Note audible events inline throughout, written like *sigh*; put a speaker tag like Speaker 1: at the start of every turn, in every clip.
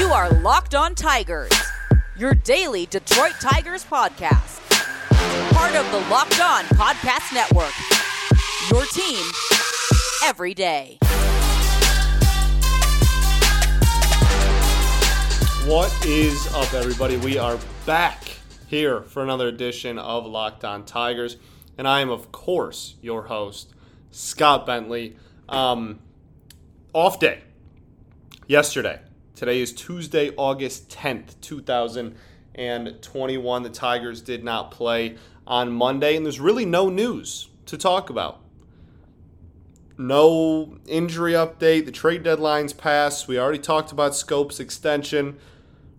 Speaker 1: You are Locked On Tigers, your daily Detroit Tigers podcast. Part of the Locked On Podcast Network. Your team every day.
Speaker 2: What is up, everybody? We are back here for another edition of Locked On Tigers, and I am, of course, your host, Scott Bentley. Um, off day yesterday. Today is Tuesday, August 10th, 2021. The Tigers did not play on Monday, and there's really no news to talk about. No injury update. The trade deadline's passed. We already talked about Schoop's extension.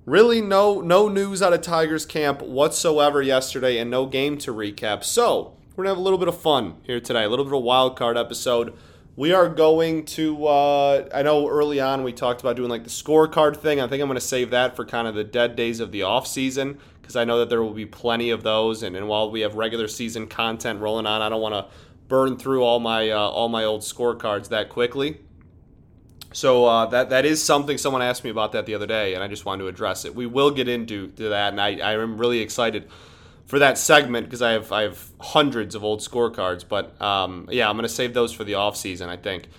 Speaker 2: Really, no no news out of Tigers camp whatsoever yesterday, and no game to recap. So we're gonna have a little bit of fun here today. A little bit of a wild card episode. We are going to. Uh, I know early on we talked about doing like the scorecard thing. I think I'm going to save that for kind of the dead days of the off season because I know that there will be plenty of those. And, and while we have regular season content rolling on, I don't want to burn through all my uh, all my old scorecards that quickly. So uh, that that is something someone asked me about that the other day, and I just wanted to address it. We will get into to that, and I, I am really excited for that segment because I have I have hundreds of old scorecards. But um, yeah, I'm going to save those for the off season. I think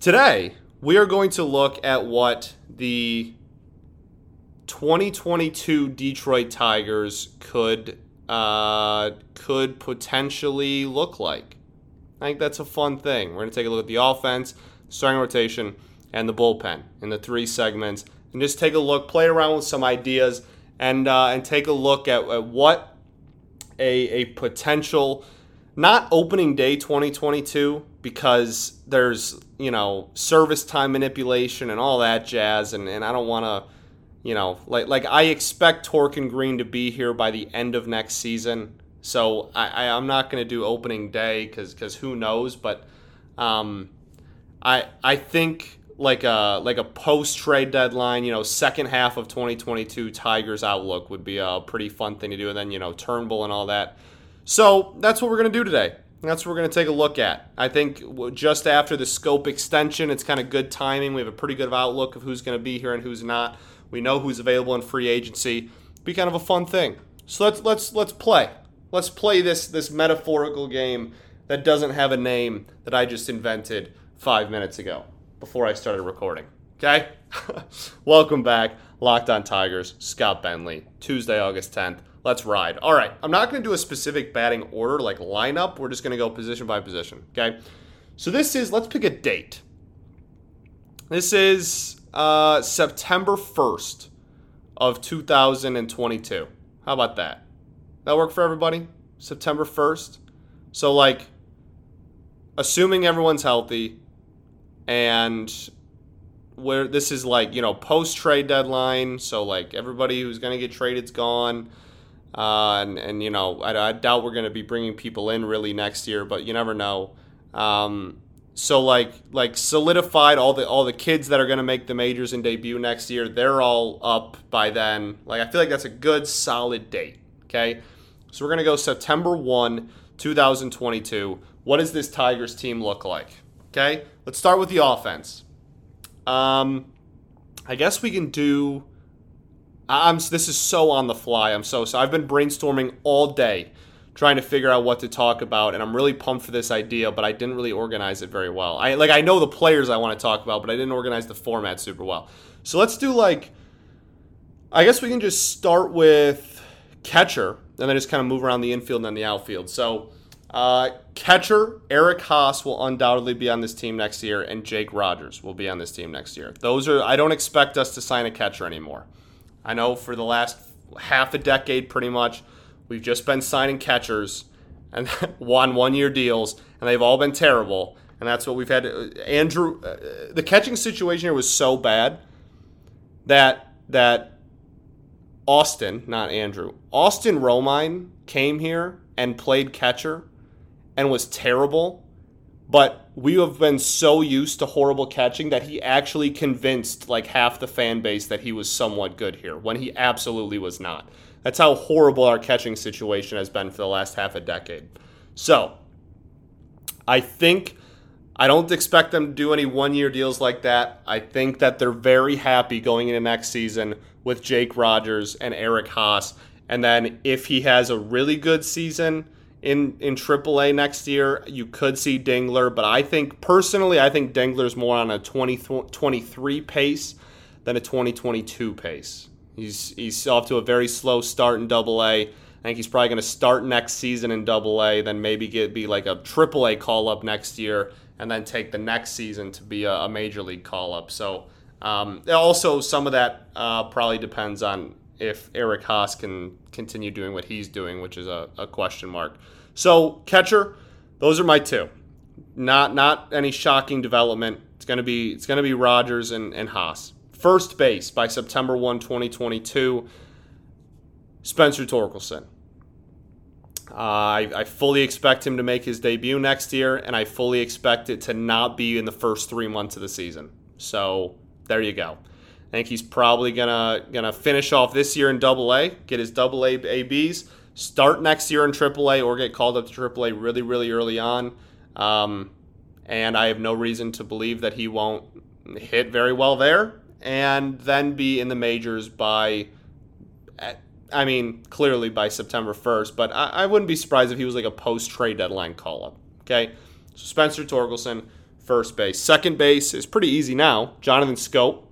Speaker 2: today we are going to look at what the 2022 Detroit Tigers could uh, could potentially look like. I think that's a fun thing. We're going to take a look at the offense, starting rotation, and the bullpen in the three segments, and just take a look, play around with some ideas, and uh, and take a look at, at what a a potential not opening day 2022 because there's you know service time manipulation and all that jazz, and, and I don't want to you know, like like I expect Tork and Greene to be here by the end of next season. So I, I am not going to do opening day because because who knows, but um, I I think like a like a post trade deadline, you know, second half of 2022 Tigers outlook would be a pretty fun thing to do, and then you know Turnbull and all that. So that's what we're going to do today. That's what we're going to take a look at. I think just after the Schoop extension, it's kind of good timing. We have a pretty good outlook of who's going to be here and who's not. We know who's available in free agency. Be kind of a fun thing. So let's let's let's play. Let's play this this metaphorical game that doesn't have a name that I just invented five minutes ago before I started recording. Okay? *laughs* Welcome back, Locked On Tigers, Scott Bentley, Tuesday, August 10th. Let's ride. All right, I'm not going to do a specific batting order like lineup. We're just going to go position by position. Okay? So this is, let's pick a date. This is uh, September 1st of 2022. How about that? That work for everybody? September 1st? So, like, assuming everyone's healthy and where this is like, you know, post trade deadline. So, like, everybody who's going to get traded's gone. Uh, and, and, you know, I, I doubt we're going to be bringing people in really next year, but you never know. Um, so like like solidified all the all the kids that are going to make the majors and debut next year they're all up by then like i feel like that's a good solid date okay so we're going to go september 1 2022 what does this tigers team look like okay let's start with the offense um i guess we can do i'm this is so on the fly i'm so so i've been brainstorming all day trying to figure out what to talk about and I'm really pumped for this idea but I didn't really organize it very well. I like I know the players I want to talk about but I didn't organize the format super well. So let's do like I guess we can just start with catcher and then just kind of move around the infield and then the outfield. So uh, catcher Eric Haase will undoubtedly be on this team next year, and Jake Rogers will be on this team next year. Those are I don't expect us to sign a catcher anymore. I know for the last half a decade, pretty much, We've just been signing catchers and *laughs* one one year deals, and they've all been terrible. And that's what we've had. Andrew, uh, the catching situation here was so bad that that Austin, not Andrew, Austin Romine came here and played catcher and was terrible. But we have been so used to horrible catching that he actually convinced like half the fan base that he was somewhat good here when he absolutely was not. That's how horrible our catching situation has been for the last half a decade. So, I think I don't expect them to do any one year deals like that. I think that they're very happy going into next season with Jake Rogers and Eric Haase. And then if he has a really good season in, in AAA next year, you could see Dingler. But I think, personally, I think Dingler's more on a 2023 pace than a 2022 pace. He's, he's off to a very slow start in Double A. I think he's probably going to start next season in Double A, then maybe get be like a Triple A call up next year, and then take the next season to be a, a major league call up. So um, also some of that uh, probably depends on if Eric Haase can continue doing what he's doing, which is a, a question mark. So catcher, those are my two. Not not any shocking development. It's gonna be it's gonna be Rogers and, and Haase. First base by September 1, 2022, Spencer Torkelson. Uh, I, I, fully expect him to make his debut next year, and I fully expect it to not be in the first three months of the season. So there you go. I think he's probably gonna gonna finish off this year in Double A, get his Double A ABs, start next year in Triple A, or get called up to Triple A really really early on. Um, and I have no reason to believe that he won't hit very well there, and then be in the majors by. I mean, clearly by September 1st, but I, I wouldn't be surprised if he was like a post trade deadline call up. Okay? So Spencer Torkelson, first base. Second base is pretty easy now. Jonathan Schoop.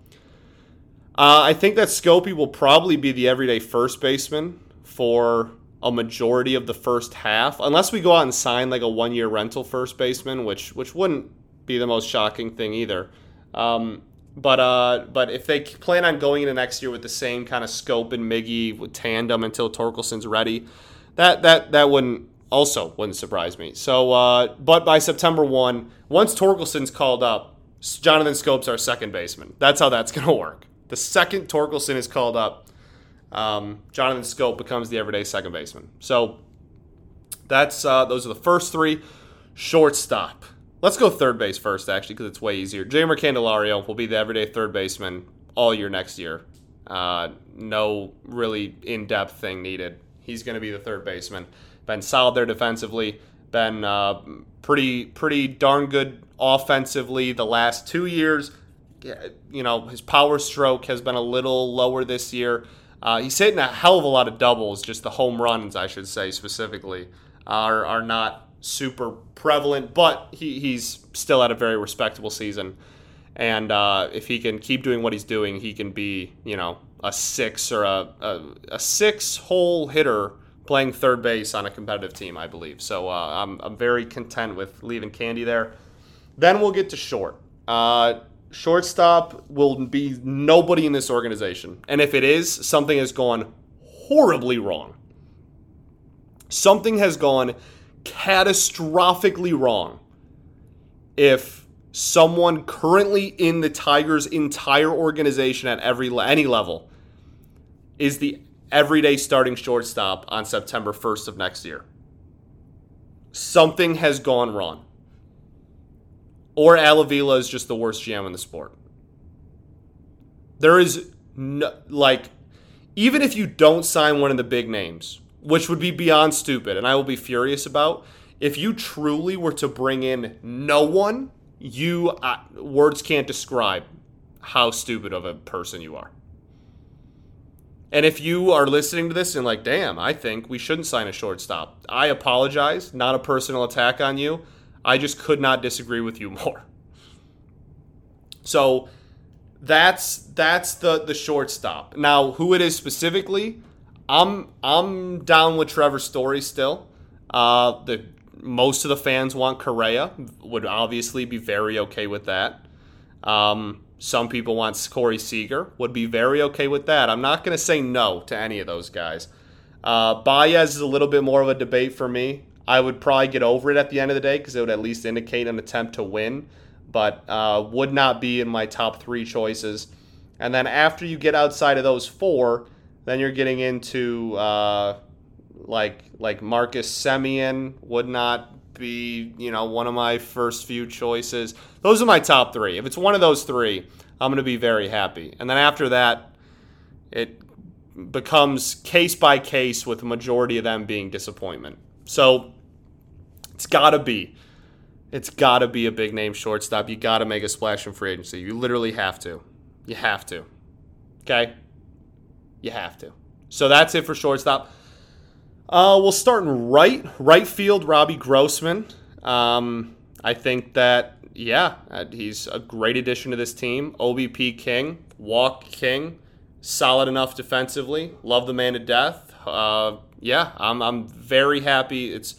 Speaker 2: Uh, I think that Scopey will probably be the everyday first baseman for a majority of the first half, unless we go out and sign like a one-year rental first baseman, which which wouldn't be the most shocking thing either. Um, but uh, but if they plan on going into next year with the same kind of Schoop and Miggy with tandem until Torkelson's ready, that that that wouldn't also wouldn't surprise me. So, uh, but by September 1, once Torkelson's called up, Jonathan Schoop's our second baseman. That's how that's *laughs* to work. The second Torkelson is called up, um, Jonathan Schoop becomes the everyday second baseman. So that's uh, those are the first three. Shortstop. Let's go third base first, actually, because it's way easier. Jeimer Candelario will be the everyday third baseman all year next year. Uh, no really in depth thing needed. He's going to be the third baseman been solid there defensively, been uh, pretty pretty darn good offensively the last two years. You know, his power stroke has been a little lower this year. Uh, he's hitting a hell of a lot of doubles, just the home runs, I should say specifically, are, are not super prevalent, but he, he's still at a very respectable season. And uh, if he can keep doing what he's doing, he can be, you know, a six or a, a, a six hole hitter playing third base on a competitive team, I believe. So uh, I'm, I'm very content with leaving Candy there. Then we'll get to short. Uh, shortstop will be nobody in this organization. And if it is, something has gone horribly wrong. Something has gone catastrophically wrong if someone currently in the Tigers' entire organization at every any level is the everyday starting shortstop on September 1st of next year. Something has gone wrong. Or Al Avila is just the worst GM in the sport. There is no, like, even if you don't sign one of the big names, which would be beyond stupid, and I will be furious about, if you truly were to bring in no one, you uh, words can't describe how stupid of a person you are. And if you are listening to this and like, damn, I think we shouldn't sign a shortstop, I apologize. Not a personal attack on you. I just could not disagree with you *laughs* more. So that's that's the the shortstop. Now, who it is specifically, I'm I'm down with Trevor Story still. Uh, the most of the fans want Correa. Would obviously be very okay with that. Um, some people want Corey Seager. Would be very okay with that. I'm not going to say no to any of those guys. Uh, Baez is a little bit more of a debate for me. I would probably get over it at the end of the day because it would at least indicate an attempt to win, but uh, would not be in my top three choices. And then after you get outside of those four, then you're getting into uh, like like Marcus Semien would not be, you know, one of my first few choices. Those are my top three. If it's one of those three, I'm going to be very happy. And then after that, it becomes case by case with the majority of them being disappointment. So it's got to be. it's got to be a big name shortstop. You got to make a splash in free agency. You literally have to. You have to. Okay? You have to. So that's it for shortstop. Uh, we'll start in right. Right field, Robbie Grossman. Um, I think that, yeah, uh, he's a great addition to this team. OBP King, walk King, solid enough defensively. Love the man to death. Uh, yeah, I'm, I'm very happy. It's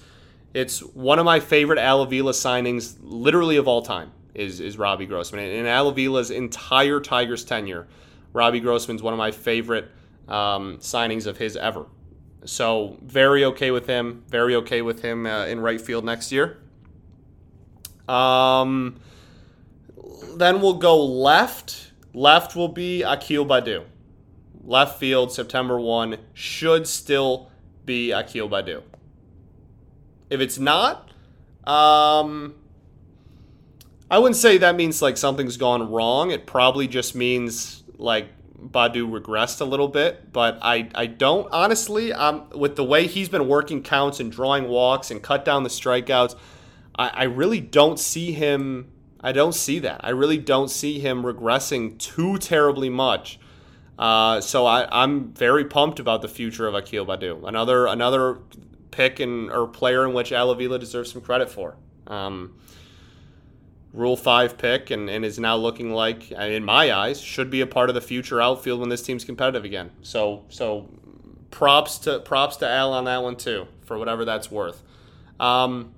Speaker 2: it's one of my favorite Al Avila signings, literally of all time, is is Robbie Grossman. In Al Avila's entire Tigers tenure, Robbie Grossman's one of my favorite um, signings of his ever. So very okay with him. Very okay with him uh, in right field next year. Um, then we'll go left. Left will be Akil Baddoo. Left field, September 1, should still be Akil Baddoo. If it's not, um, I wouldn't say that means like something's gone wrong. It probably just means like Baddoo regressed a little bit, but I, I don't honestly. Um, with the way he's been working counts and drawing walks and cut down the strikeouts, I, I really don't see him. I don't see that. I really don't see him regressing too terribly much. Uh, so I, I'm very pumped about the future of Akil Baddoo. Another another pick and or player in which Al Avila deserves some credit for. Um, Rule 5 pick and, and is now looking like, in my eyes, should be a part of the future outfield when this team's competitive again. So so props to props to Al on that one too, for whatever that's worth. Um,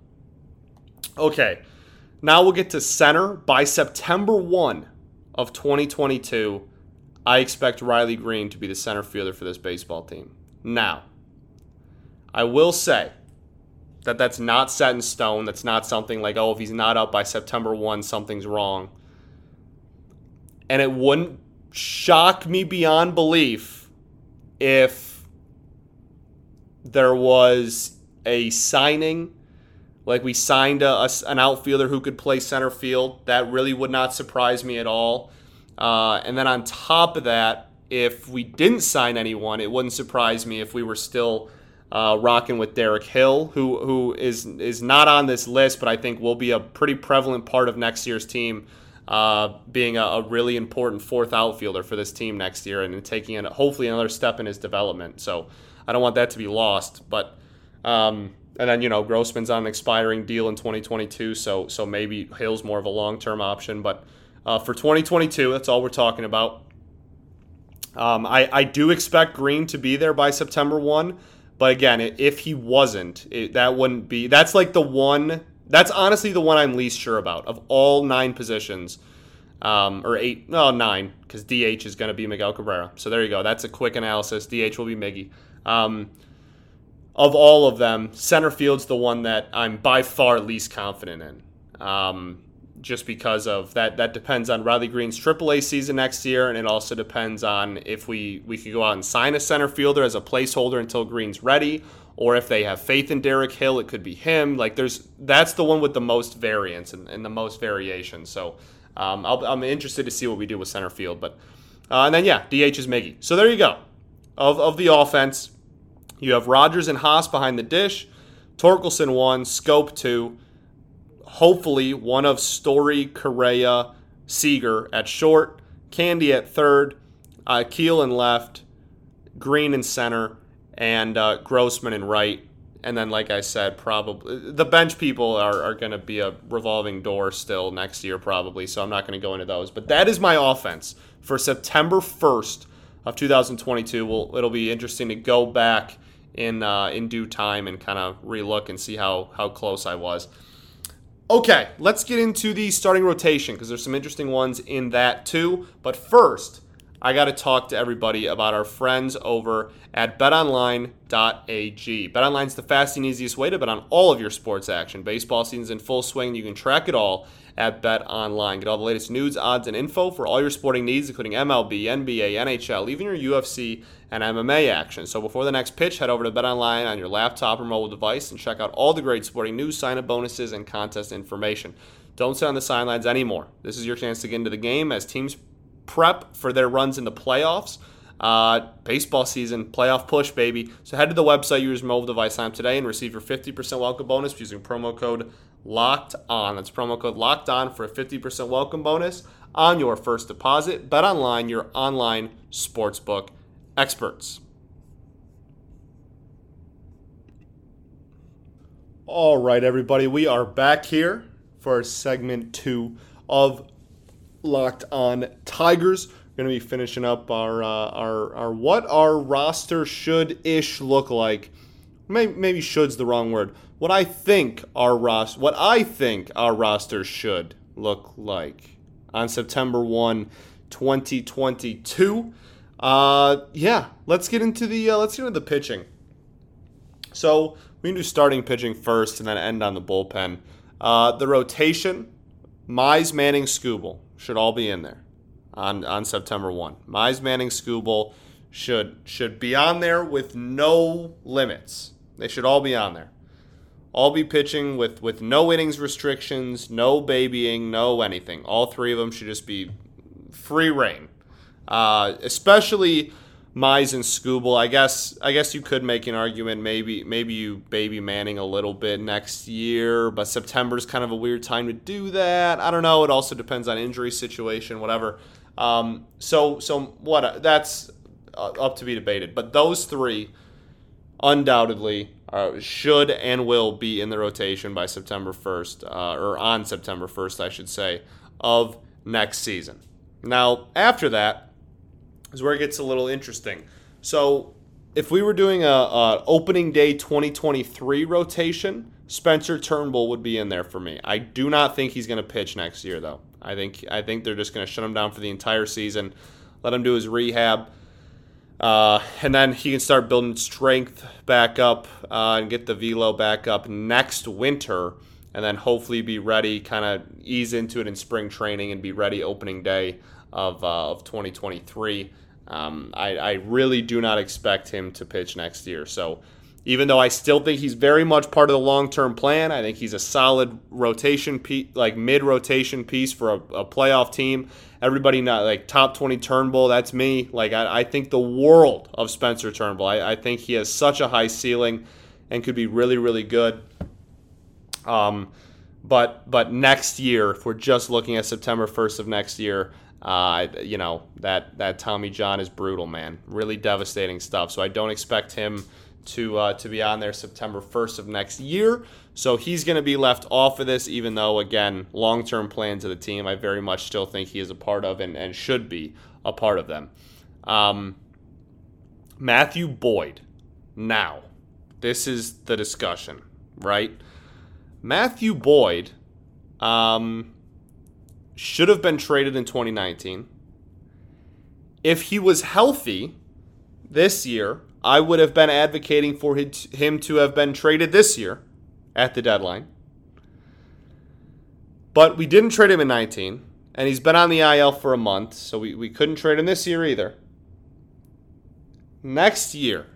Speaker 2: okay, now we'll get to center. By September 1 of 2022, I expect Riley Greene to be the center fielder for this baseball team. Now, I will say that that's not set in stone. That's not something like, oh, if he's not up by September 1, something's wrong. And it wouldn't shock me beyond belief if there was a signing, like we signed a, a, an outfielder who could play center field. That really would not surprise me at all. Uh, and then on top of that, if we didn't sign anyone, it wouldn't surprise me if we were still uh, rocking with Derek Hill, who who is is not on this list, but I think will be a pretty prevalent part of next year's team, uh, being a, a, really important fourth outfielder for this team next year, and taking a, hopefully another step in his development. So I don't want that to be lost. But um, and then you know Grossman's on an expiring deal in 2022, so so maybe Hill's more of a long term option, but. Uh, for 2022, that's all we're talking about. Um, I, I do expect Greene to be there by September 1. But again, if he wasn't, it, that wouldn't be. That's like the one. That's honestly the one I'm least sure about of all nine positions, um, or eight. No, nine, because DH is going to be Miguel Cabrera. So there you go. That's a quick analysis. DH will be Miggy. Um, of all of them, center field's the one that I'm by far least confident in. Um, just because of that. That depends on Riley Greene's AAA season next year, and it also depends on if we we could go out and sign a center fielder as a placeholder until Greene's ready, or if they have faith in Derek Hill, it could be him. Like there's that's the one with the most variance and, and the most variation. So um, i am interested to see what we do with center field, but uh, and then yeah, DH is Miggy. So there you go. Of of the offense, you have Rogers and Haas behind the dish, Torkelson one, Schoop two hopefully one of Story, Correa, Seager at short, Candy at third, uh, Keel in left, Greene in center, and uh, Grossman in right. And then, like I said, probably the bench people are, are going to be a revolving door still next year, probably. So I'm not going to go into those. But that is my offense for September 1st of 2022. Well, it'll be interesting to go back in uh, in due time and kind of relook and see how how close I was. Okay, let's get into the starting rotation because there's some interesting ones in that too. But first, I got to talk to everybody about our friends over at betonline.ag. Betonline's the fast and easiest way to bet on all of your sports action. Baseball season's in full swing. You can track it all at BetOnline. Get all the latest news, odds, and info for all your sporting needs, including MLB, NBA, NHL, even your UFC and MMA action. So before the next pitch, head over to BetOnline on your laptop or mobile device and check out all the great sporting news, sign-up bonuses, and contest information. Don't sit on the sidelines anymore. This is your chance to get into the game as teams prep for their runs in the playoffs. Uh, baseball season, playoff push, baby. So head to the website, use mobile device, sign up today, and receive your 50% welcome bonus using promo code locked on. That's promo code locked on for a 50% welcome bonus on your first deposit. Bet online, your online sportsbook experts. All right, everybody, we are back here for segment two of Locked On Tigers. We're going to be finishing up our uh, our our what our roster should ish look like. Maybe, maybe should's the wrong word. What I think our roster, what I think our roster should look like on September 1, 2022. Uh, yeah, let's get into the uh, let's get into the pitching. So we can do starting pitching first and then end on the bullpen. Uh, the rotation, Mize, Manning, Skubal should all be in there on, on September 1. Mize, Manning, Skubal should should be on there with no limits. They should all be on there. All be pitching with, with no innings restrictions, no babying, no anything. All three of them should just be free reign. Uh, especially Mize and Skubal. I guess I guess you could make an argument maybe maybe you baby Manning a little bit next year, but September's kind of a weird time to do that. I don't know. It also depends on injury situation, whatever. Um, so so what? That's uh, up to be debated. But those three, undoubtedly, uh, should and will be in the rotation by September 1st, uh, or on September 1st, I should say, of next season. Now after that is where it gets a little interesting. So, if we were doing a, a, opening day 2023 rotation, Spencer Turnbull would be in there for me. I do not think he's going to pitch next year, though. I think I think they're just going to shut him down for the entire season, let him do his rehab, uh, and then he can start building strength back up uh, and get the velo back up next winter, and then hopefully be ready, kind of ease into it in spring training and be ready opening day of, uh, of 2023. Um, I, I really do not expect him to pitch next year. So even though I still think he's very much part of the long term plan, I think he's a solid rotation piece, like mid rotation piece for a, a, playoff team. Everybody not like top 20 Turnbull, that's me. Like I, I think the world of Spencer Turnbull. I, I, think he has such a high ceiling and could be really, really good. Um, but but next year, if we're just looking at September 1st of next year, uh, you know that that Tommy John is brutal, man. Really devastating stuff. So I don't expect him to uh, to be on there September 1st of next year. So he's going to be left off of this, even though again, long term plans of the team, I very much still think he is a part of and, and should be a part of them. Um, Matthew Boyd. Now, this is the discussion, right? Matthew Boyd. Um, should have been traded in 2019. If he was healthy this year, I would have been advocating for him to have been traded this year at the deadline. But we didn't trade him in 19, and he's been on the IL for a month, so we, we couldn't trade him this year either. Next year,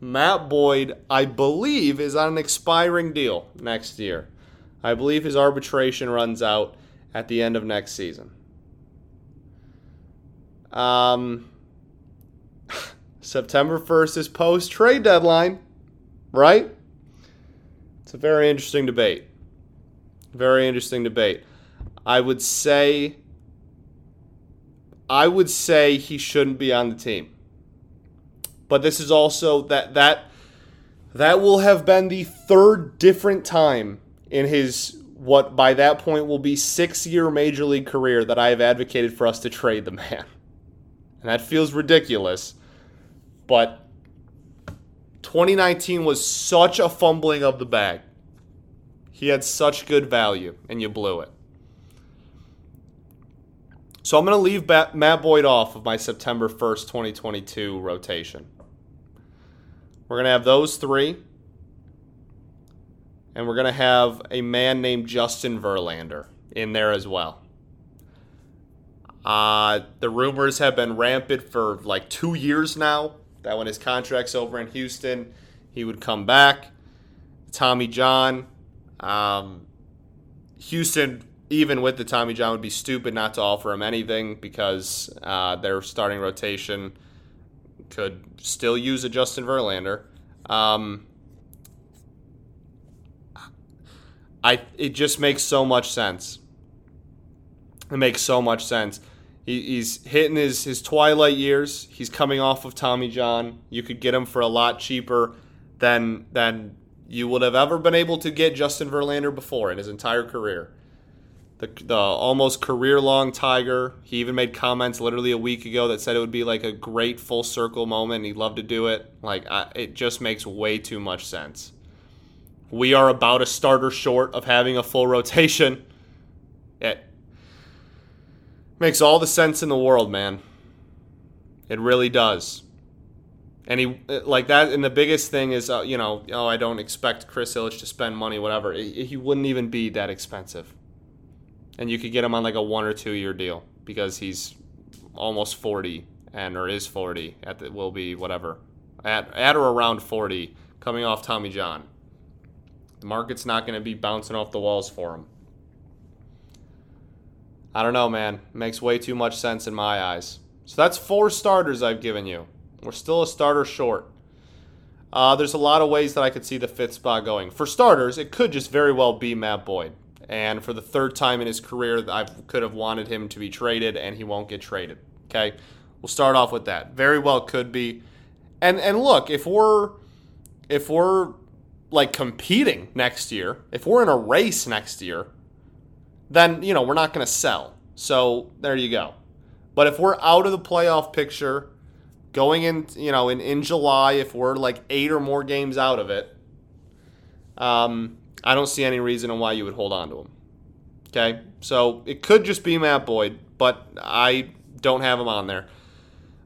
Speaker 2: Matt Boyd, I believe, is on an expiring deal next year. I believe his arbitration runs out at the end of next season. Um, *laughs* September 1st is post trade deadline, right? It's a very interesting debate. Very interesting debate. I would say I would say he shouldn't be on the team. But this is also that that that will have been the third different time in his what by that point will be six year major league career that I have advocated for us to trade the man. And that feels ridiculous. But 2019 was such a fumbling of the bag. He had such good value, and you blew it. So I'm going to leave Matt Boyd off of my September 1st, 2022 rotation. We're going to have those three and we're going to have a man named Justin Verlander in there as well. Uh, the rumors have been rampant for like two years now that when his contract's over in Houston, he would come back. Tommy John, um, Houston, even with the Tommy John, would be stupid not to offer him anything because uh, their starting rotation could still use a Justin Verlander. Um, I it just makes so much sense. It makes so much sense. He, he's hitting his his twilight years. He's coming off of Tommy John. You could get him for a lot cheaper than than you would have ever been able to get Justin Verlander before in his entire career. The, the almost career long Tiger. He even made comments literally a week ago that said it would be like a great full circle moment. He'd love to do it. Like I, it just makes way too much sense. We are about a starter short of having a full rotation. It makes all the sense in the world, man. It really does. And he like that. And the biggest thing is, uh, you know, oh, I don't expect Chris Ilitch to spend money, whatever. He wouldn't even be that expensive, and you could get him on like a one or two year deal because he's almost forty and or is forty at the will be whatever at at or around forty coming off Tommy John. The market's not going to be bouncing off the walls for him. I don't know, man. Makes way too much sense in my eyes. So that's four starters I've given you. We're still a starter short. Uh, there's a lot of ways that I could see the fifth spot going. For starters, it could just very well be Matt Boyd. And for the third time in his career, I could have wanted him to be traded, and he won't get traded. Okay, we'll start off with that. Very well could be. And and look, if we're if we're like competing next year, if we're in a race next year, then you know we're not going to sell. So there you go. But if we're out of the playoff picture going in, you know, in, in July, if we're like eight or more games out of it, um, I don't see any reason why you would hold on to him. Okay, so it could just be Matt Boyd, but I don't have him on there.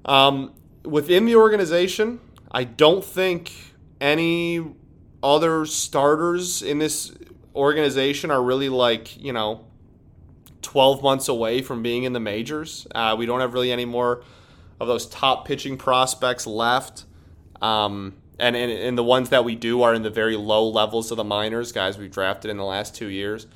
Speaker 2: Um, within the organization, I don't think any other starters in this organization are really like you know 12 months away from being in the majors. Uh, we don't have really any more of those top pitching prospects left. Um, and, and, and the ones that we do are in the very low levels of the minors, guys we've drafted in the last two years.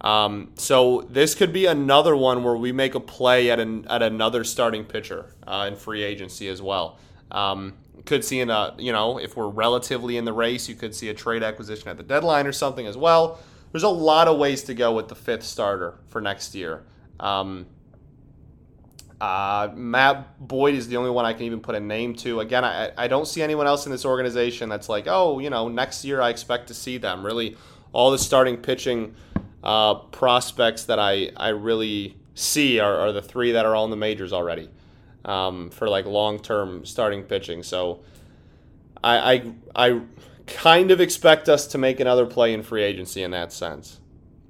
Speaker 2: Um, so this could be another one where we make a play at an, at another starting pitcher uh, in free agency as well. Um, could see in a you know if we're relatively in the race, you could see a trade acquisition at the deadline or something as well. There's a lot of ways to go with the fifth starter for next year. Um, uh, Matt Boyd is the only one I can even put a name to. Again, I, I don't see anyone else in this organization that's like, oh, you know, next year I expect to see them. Really, all the starting pitching uh, prospects that I, I really see are, are, the three that are all in the majors already um, for like long term starting pitching. So I, I, I kind of expect us to make another play in free agency in that sense.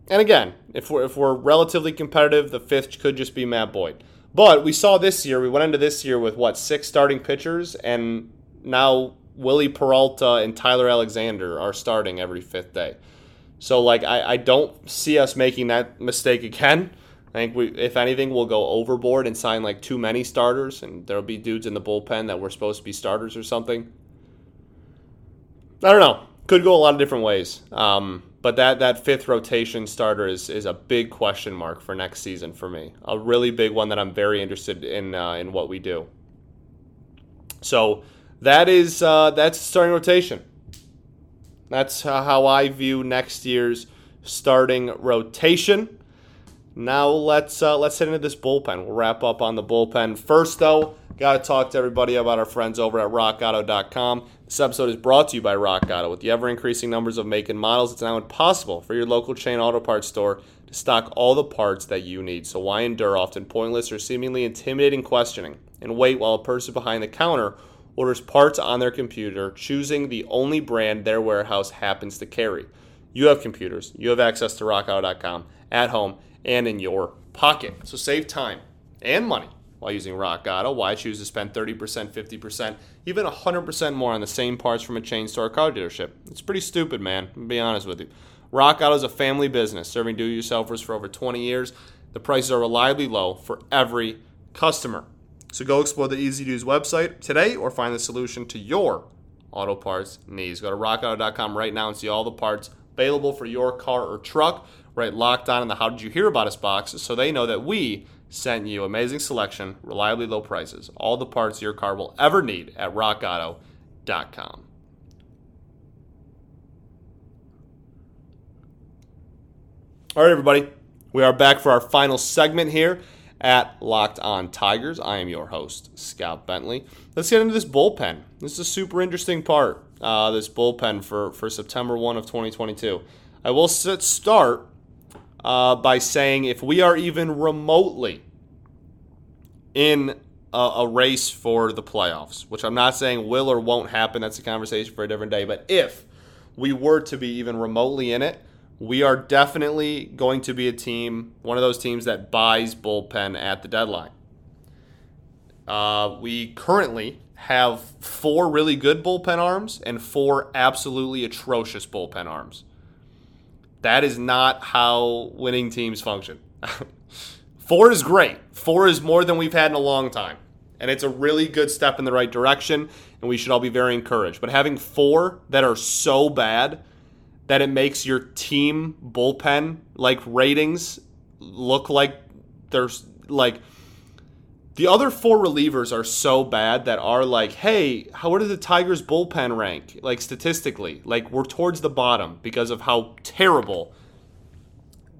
Speaker 2: And again, if we're, if we're relatively competitive, the fifth could just be Matt Boyd. But we saw this year, we went into this year with what, six starting pitchers, and now Wily Peralta and Tyler Alexander are starting every fifth day. So, like, I, I don't see us making that mistake again. I think we, if anything, we'll go overboard and sign like too many starters, and there'll be dudes in the bullpen that were supposed to be starters or something. I don't know. Could go a lot of different ways. Um, but that, that fifth rotation starter is, is a big question mark for next season for me. A really big one that I'm very interested in uh, in what we do. So that is uh, that's starting rotation. That's how I view next year's starting rotation. Now let's uh, let's head into this bullpen. We'll wrap up on the bullpen first, though. Got to talk to everybody about our friends over at RockAuto.com. This episode is brought to you by Rock Auto. With the ever increasing numbers of make and models, it's now impossible for your local chain auto parts store to stock all the parts that you need. So why endure often pointless or seemingly intimidating questioning and wait while a person behind the counter orders parts on their computer, choosing the only brand their warehouse happens to carry? You have computers, you have access to rockauto.com at home and in your pocket. So save time and money while using Rock Auto. Why choose to spend 30%, 50%, even 100% more on the same parts from a chain store car dealership? It's pretty stupid, man. To be honest with you. Rock Auto is a family business serving do-it-yourselfers for over 20 years. The prices are reliably low for every customer. So go explore the easy to use website today or find the solution to your auto parts needs. Go to rockauto.com right now and see all the parts available for your car or truck. Right locked on in the How Did You Hear About Us box so they know that we sent you amazing selection, reliably low prices, all the parts your car will ever need at rockauto.com. All right, everybody. We are back for our final segment here at Locked On Tigers. I am your host, Scott Bentley. Let's get into this bullpen. This is a super interesting part, uh, this bullpen for, for September 1 of 2022. I will start uh, by saying if we are even remotely in a, a race for the playoffs, which I'm not saying will or won't happen, that's a conversation for a different day, but if we were to be even remotely in it, we are definitely going to be a team, one of those teams that buys bullpen at the deadline. Uh, we currently have four really good bullpen arms and four absolutely atrocious bullpen arms. That is not how winning teams function. *laughs* four is great. Four is more than we've had in a long time. And it's a really good step in the right direction, and we should all be very encouraged. But having four that are so bad that it makes your team bullpen like ratings look like there's like the other four relievers are so bad that are like, hey, how where did the Tigers bullpen rank? Like statistically, like we're towards the bottom because of how terrible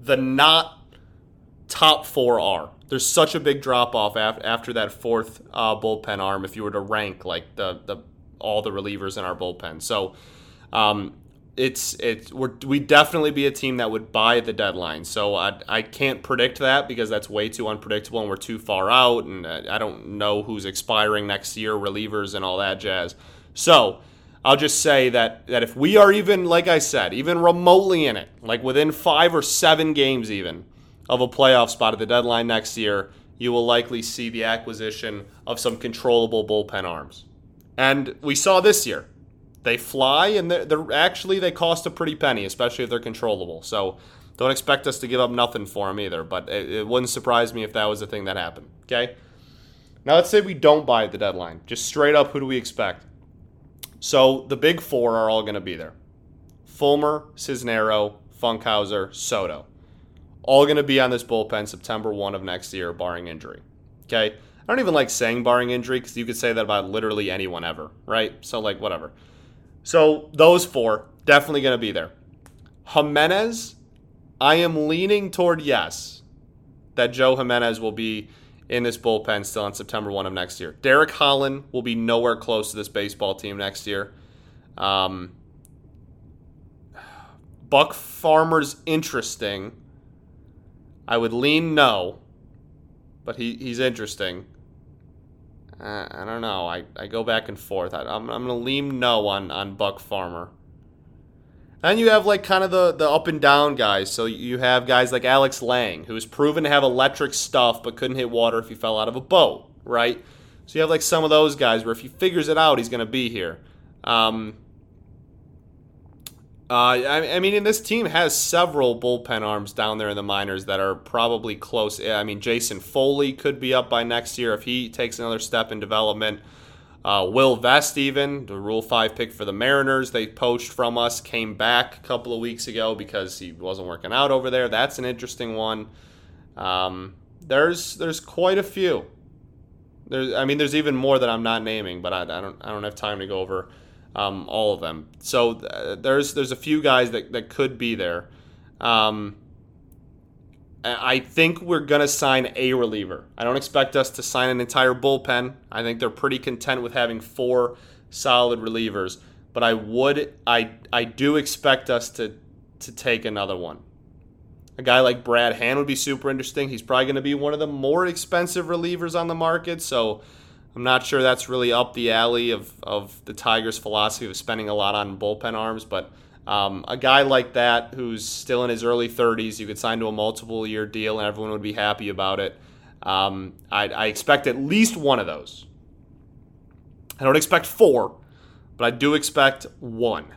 Speaker 2: the not top four are. There's such a big drop off after that fourth uh, bullpen arm. If you were to rank like the the all the relievers in our bullpen, so um, it's it's we're, we definitely be a team that would buy the deadline. So I I can't predict that because that's way too unpredictable and we're too far out and uh, I don't know who's expiring next year, relievers and all that jazz. So I'll just say that that if we are even like I said, even remotely in it, like within 5 or 7 games even of a playoff spot at the deadline next year, you will likely see the acquisition of some controllable bullpen arms. And we saw this year they fly and they're, they're, actually they cost a pretty penny, especially if they're controllable. So don't expect us to give up nothing for them either. But it, it wouldn't surprise me if that was the thing that happened. Okay. Now let's say we don't buy at the deadline. Just straight up, who do we expect? So the big four are all going to be there: Fulmer, Cisnero, Funkhouser, Soto. All going to be on this bullpen September 1 of next year, barring injury. Okay. I don't even like saying barring injury because you could say that about literally anyone ever, right? So, like, whatever. So those four definitely going to be there. Jimenez, I am leaning toward yes that Joe Jimenez will be in this bullpen still on September 1 of next year. Derek Holland will be nowhere close to this baseball team next year. Um, Buck Farmer's interesting. I would lean no, but he, he's interesting. Uh, I don't know. I, I go back and forth. I, am I'm, I'm going to lean no on, on Buck Farmer. And you have like kind of the, the up and down guys. So you have guys like Alex Lang, who's proven to have electric stuff but couldn't hit water if he fell out of a boat, right? So you have like some of those guys where if he figures it out, he's going to be here. Um, uh, I, I, mean, and this team has several bullpen arms down there in the minors that are probably close. I mean, Jason Foley could be up by next year if he takes another step in development. Uh, Will Vest, even the Rule Five pick for the Mariners, they poached from us, came back a couple of weeks ago because he wasn't working out over there. That's an interesting one. Um, there's there's quite a few. There's, I mean, there's even more that I'm not naming, but I, I don't I don't have time to go over um, all of them. So uh, there's there's a few guys that, that could be there. Um, I think we're going to sign a reliever. I don't expect us to sign an entire bullpen. I think they're pretty content with having four solid relievers. But I would, I, I do expect us to, to take another one. A guy like Brad Hand would be super interesting. He's probably going to be one of the more expensive relievers on the market. So I'm not sure that's really up the alley of, of the Tigers' philosophy of spending a lot on bullpen arms, but um, a guy like that who's still in his early 30s, you could sign to a multiple year deal and everyone would be happy about it. Um, I, I, expect at least one of those. I don't expect four, but I do expect one.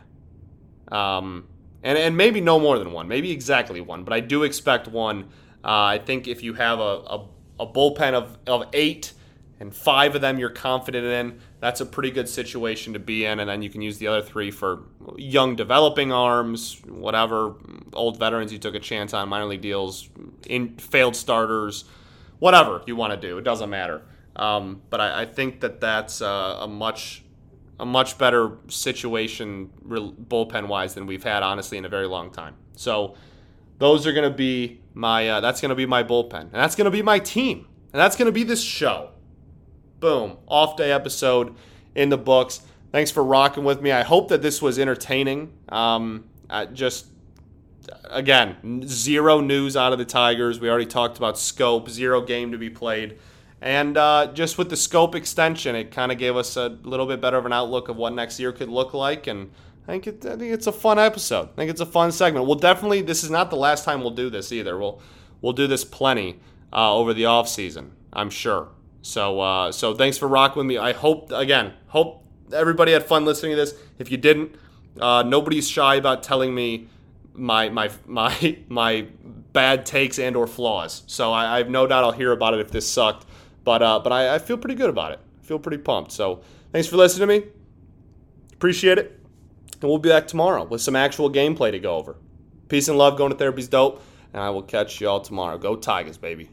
Speaker 2: Um, and, and maybe no more than one, maybe exactly one, but I do expect one. Uh, I think if you have a, a, a bullpen of, of eight, and five of them you're confident in, that's a pretty good situation to be in. And then you can use the other three for young developing arms, whatever, old veterans you took a chance on, minor league deals, in failed starters, whatever you want to do. It doesn't matter. Um, but I, I, think that that's a, a much a much better situation bullpen wise than we've had honestly in a very long time. So those are going to be my uh, that's going to be my bullpen, and that's going to be my team, and that's going to be this show. Boom, off day episode in the books. Thanks for rocking with me. I hope that this was entertaining. Um, just again, zero news out of the Tigers. We already talked about Schoop, zero game to be played. And uh, just with the Schoop extension, it kind of gave us a little bit better of an outlook of what next year could look like. And I think, it, I think it's a fun episode. I think it's a fun segment. We'll definitely, this is not the last time we'll do this either. We'll, we'll do this plenty uh, over the off season, I'm sure. So, uh, so thanks for rocking with me. I hope, again, hope everybody had fun listening to this. If you didn't, uh, nobody's shy about telling me my my *laughs* my my bad takes and or flaws. So I, I, have no doubt I'll hear about it if this sucked. But uh, but I, I feel pretty good about it. I feel pretty pumped. So thanks for listening to me. Appreciate it. And we'll be back tomorrow with some actual gameplay to go over. Peace and love. Going to therapy's dope. And I will catch y'all tomorrow. Go Tigers, baby.